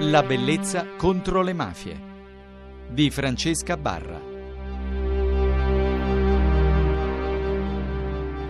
La bellezza contro le mafie di Francesca Barra.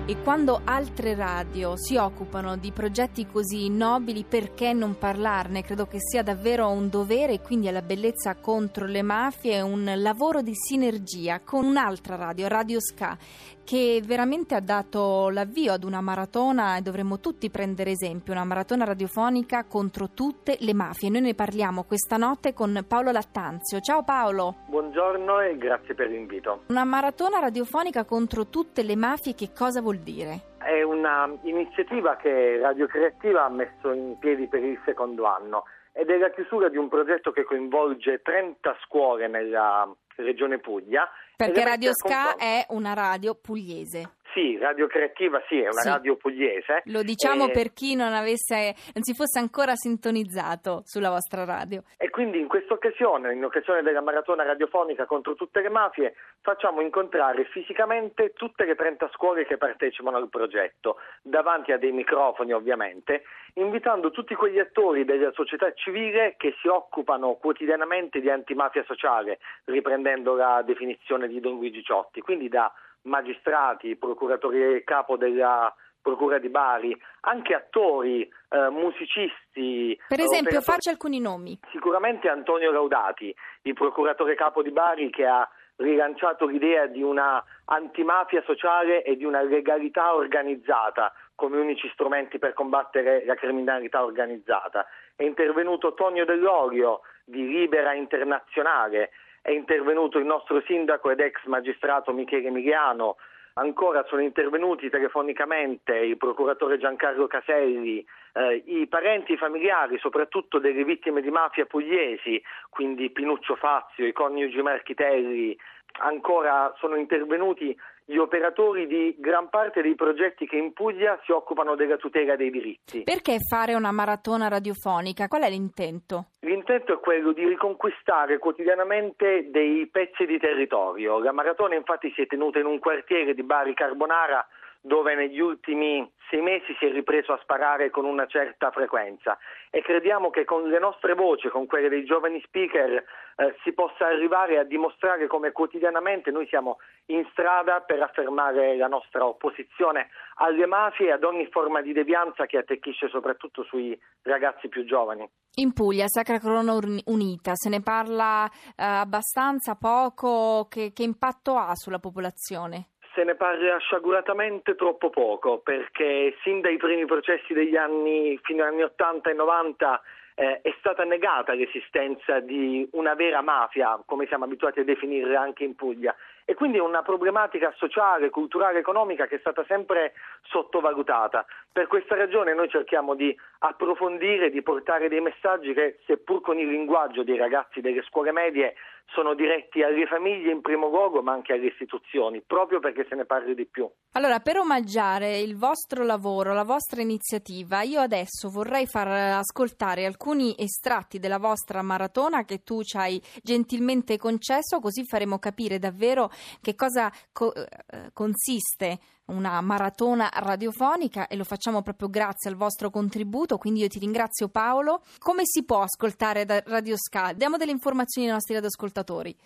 E quando altre radio si occupano di progetti così nobili, perché non parlarne? Credo che sia davvero un dovere e quindi alla bellezza contro le mafie un lavoro di sinergia con un'altra radio, Radio Ska, che veramente ha dato l'avvio ad una maratona e dovremmo tutti prendere esempio, una maratona radiofonica contro tutte le mafie. Noi ne parliamo questa notte con Paolo Lattanzio. Ciao Paolo. Buongiorno e grazie per l'invito. Una maratona radiofonica contro tutte le mafie che cosa vuol dire? È un'iniziativa che Radio Creativa ha messo in piedi per il secondo anno ed è la chiusura di un progetto che coinvolge 30 scuole nella regione Puglia. Perché Radio Ska è una radio pugliese. Sì, Radio Creativa sì, è una sì. radio pugliese. Lo diciamo e... per chi non, avesse, non si fosse ancora sintonizzato sulla vostra radio. E quindi in questa occasione, in occasione della maratona radiofonica contro tutte le mafie, facciamo incontrare fisicamente tutte le 30 scuole che partecipano al progetto, davanti a dei microfoni ovviamente, invitando tutti quegli attori della società civile che si occupano quotidianamente di antimafia sociale, riprendendo la definizione di Don Luigi Ciotti, quindi da magistrati, procuratori capo della Procura di Bari, anche attori, eh, musicisti. Per esempio, faccia alcuni nomi. Sicuramente Antonio Laudati, il procuratore capo di Bari che ha rilanciato l'idea di una antimafia sociale e di una legalità organizzata come unici strumenti per combattere la criminalità organizzata. È intervenuto Tonio Dell'Orio di Libera Internazionale, è intervenuto il nostro sindaco ed ex magistrato Michele Emiliano, ancora sono intervenuti telefonicamente il procuratore Giancarlo Caselli, eh, i parenti familiari, soprattutto delle vittime di mafia pugliesi, quindi Pinuccio Fazio, i coniugi Marchitelli, ancora sono intervenuti gli operatori di gran parte dei progetti che in Puglia si occupano della tutela dei diritti. Perché fare una maratona radiofonica? Qual è l'intento? L'intento è quello di riconquistare quotidianamente dei pezzi di territorio. La maratona infatti si è tenuta in un quartiere di Bari Carbonara dove negli ultimi sei mesi si è ripreso a sparare con una certa frequenza e crediamo che con le nostre voci, con quelle dei giovani speaker, eh, si possa arrivare a dimostrare come quotidianamente noi siamo in strada per affermare la nostra opposizione alle mafie e ad ogni forma di devianza che attecchisce soprattutto sui ragazzi più giovani. In Puglia, Sacra Corona Unita, se ne parla eh, abbastanza poco, che, che impatto ha sulla popolazione? Se ne parla sciaguratamente troppo poco perché sin dai primi processi degli anni fino agli anni 80 e 90 eh, è stata negata l'esistenza di una vera mafia, come siamo abituati a definirla anche in Puglia, e quindi è una problematica sociale, culturale, economica che è stata sempre sottovalutata. Per questa ragione noi cerchiamo di approfondire, di portare dei messaggi che, seppur con il linguaggio dei ragazzi delle scuole medie, sono diretti alle famiglie in primo luogo, ma anche alle istituzioni, proprio perché se ne parli di più. Allora, per omaggiare il vostro lavoro, la vostra iniziativa, io adesso vorrei far ascoltare alcuni estratti della vostra maratona che tu ci hai gentilmente concesso, così faremo capire davvero che cosa co- eh, consiste una maratona radiofonica e lo facciamo proprio grazie al vostro contributo, quindi io ti ringrazio Paolo. Come si può ascoltare da Radio Ska? Diamo delle informazioni ai nostri radioascoltatori.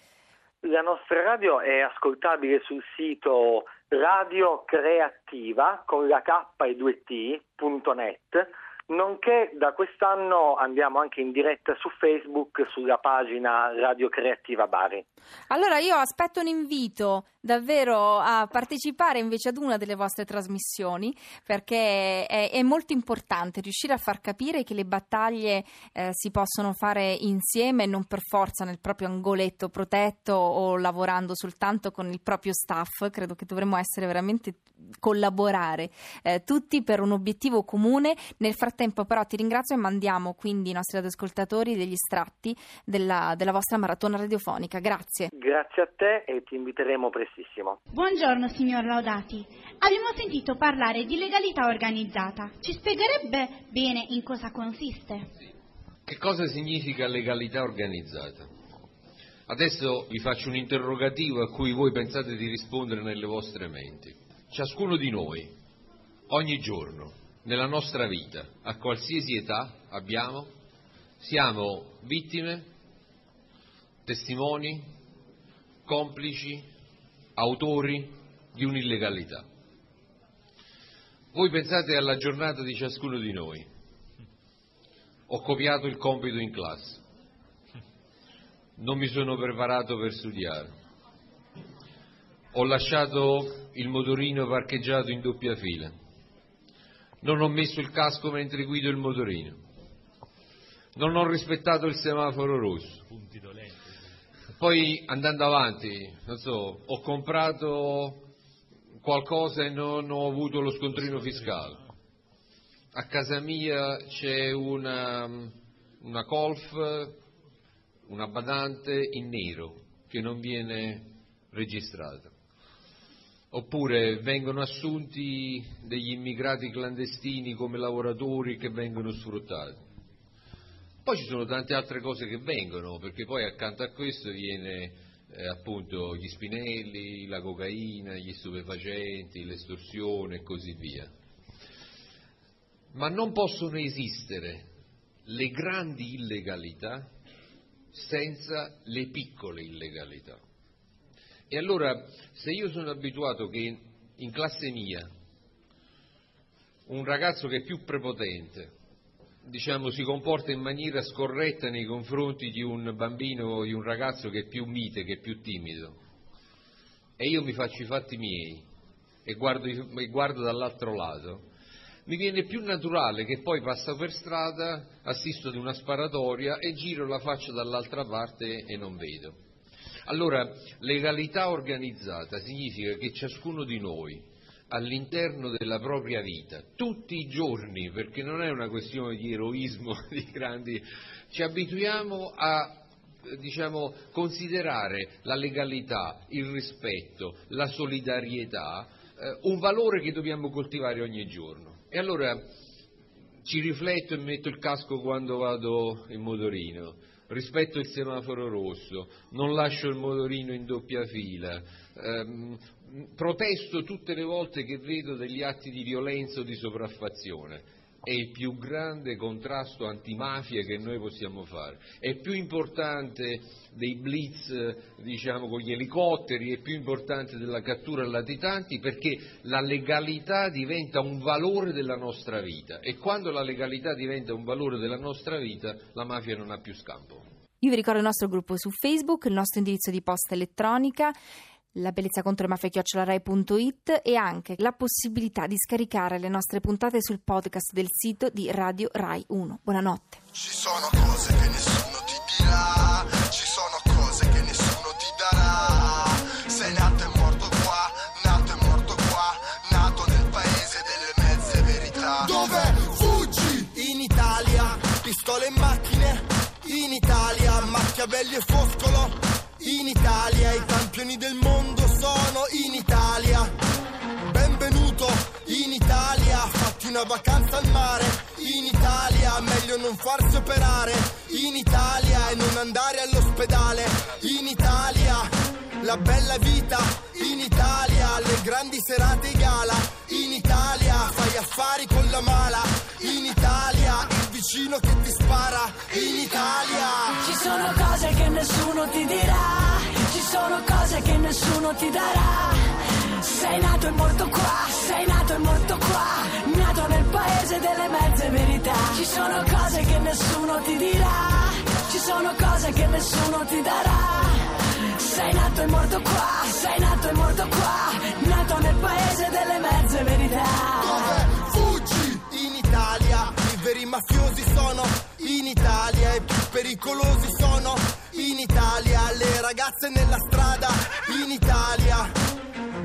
La nostra radio è ascoltabile sul sito radiocreativa con la K e 2T.net nonché da quest'anno andiamo anche in diretta su Facebook sulla pagina Radio Creativa Bari. Allora io aspetto un invito davvero a partecipare invece ad una delle vostre trasmissioni perché è, è molto importante riuscire a far capire che le battaglie eh, si possono fare insieme e non per forza nel proprio angoletto protetto o lavorando soltanto con il proprio staff. Credo che dovremmo essere veramente collaborare eh, tutti per un obiettivo comune. Nel frattempo però ti ringrazio e mandiamo quindi i nostri ascoltatori degli estratti della, della vostra maratona radiofonica. Grazie. Grazie a te e ti inviteremo prestissimo. Buongiorno signor Laudati. Abbiamo sentito parlare di legalità organizzata. Ci spiegherebbe bene in cosa consiste? Che cosa significa legalità organizzata? Adesso vi faccio un interrogativo a cui voi pensate di rispondere nelle vostre menti. Ciascuno di noi, ogni giorno, nella nostra vita, a qualsiasi età abbiamo, Siamo vittime, testimoni, complici, autori di un'illegalità. Voi pensate alla giornata di ciascuno di noi. Ho copiato il compito in classe. Non mi sono preparato per studiare. Ho lasciato il motorino parcheggiato in doppia fila. Non ho messo il casco mentre guido il motorino. Non ho rispettato il semaforo rosso. Poi andando avanti, so, ho comprato qualcosa e non ho avuto lo scontrino fiscale. A casa mia c'è una, una Golf, una badante in nero che non viene registrata. Oppure vengono assunti degli immigrati clandestini come lavoratori che vengono sfruttati. Poi ci sono tante altre cose che vengono, perché poi accanto a questo viene eh, appunto gli spinelli, la cocaina, gli stupefacenti, l'estorsione e così via. Ma non possono esistere le grandi illegalità senza le piccole illegalità. E allora, se io sono abituato che in classe mia un ragazzo che è più prepotente, si comporta in maniera scorretta nei confronti di un bambino o di un ragazzo che è più mite, che è più timido, e io mi faccio i fatti miei e guardo, e guardo dall'altro lato, mi viene più naturale che poi passo per strada, assisto ad una sparatoria e giro la faccia dall'altra parte e non vedo. Allora, legalità organizzata significa che ciascuno di noi all'interno della propria vita, tutti i giorni, perché non è una questione di eroismo di grandi, ci abituiamo a diciamo, considerare la legalità, il rispetto, la solidarietà eh, un valore che dobbiamo coltivare ogni giorno. E allora ci rifletto e metto il casco quando vado in motorino, rispetto il semaforo rosso, non lascio il motorino in doppia fila, ehm, protesto tutte le volte che vedo degli atti di violenza o di sopraffazione. È il più grande contrasto antimafia che noi possiamo fare. È più importante dei blitz, diciamo, con gli elicotteri, è più importante della cattura latitanti perché la legalità diventa un valore della nostra vita e quando la legalità diventa un valore della nostra vita la mafia non ha più scampo. Io vi ricordo il nostro gruppo su Facebook, il nostro indirizzo di posta elettronica la bellezza contro le mafie chiocciolarai.it e anche la possibilità di scaricare le nostre puntate sul podcast del sito di Radio Rai 1. Buonanotte. Ci sono cose che nessuno ti dirà, ci sono cose che nessuno ti darà. Sei nato e morto qua, nato e morto qua, nato nel paese delle mezze verità. Dove fuggi? In Italia, pistole e macchine, in Italia, Machiavelli e Foscolo in Italia, i campioni del mondo sono in Italia. Benvenuto in Italia, fatti una vacanza al mare. In Italia, meglio non farsi operare. In Italia e non andare all'ospedale. In Italia, la bella vita. In Italia, le grandi serate gala. In Italia, fai affari con la mala. In Italia, vicino che ti spara. In Italia, ci sono cose che nessuno ti dirà sono cose che nessuno ti darà. Sei nato e morto qua, sei nato e morto qua, nato nel paese delle mezze verità. Ci sono cose che nessuno ti dirà, ci sono cose che nessuno ti darà. Sei nato e morto qua, sei nato e morto qua, nato nel paese delle mezze verità. Veri mafiosi sono. In Italia e più pericolosi sono. In Italia, le ragazze nella strada, in Italia,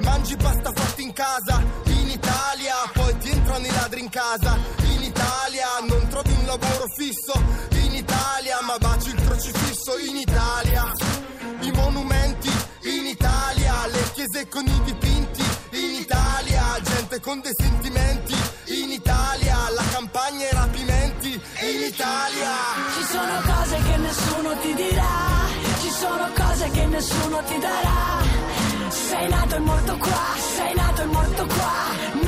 mangi pasta fatta in casa, in Italia, poi ti entrano i ladri in casa, in Italia, non trovi un lavoro fisso, in Italia, ma baci il crocifisso, in Italia, i monumenti, in Italia, le chiese con i dipinti, in Italia, gente con dei nessuno ti darà. Sei nato e morto qua, sei nato e morto qua,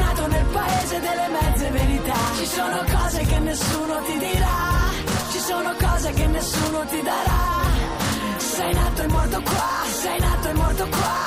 nato nel paese delle mezze verità. Ci sono cose che nessuno ti dirà, ci sono cose che nessuno ti darà. Sei nato e morto qua, sei nato e morto qua,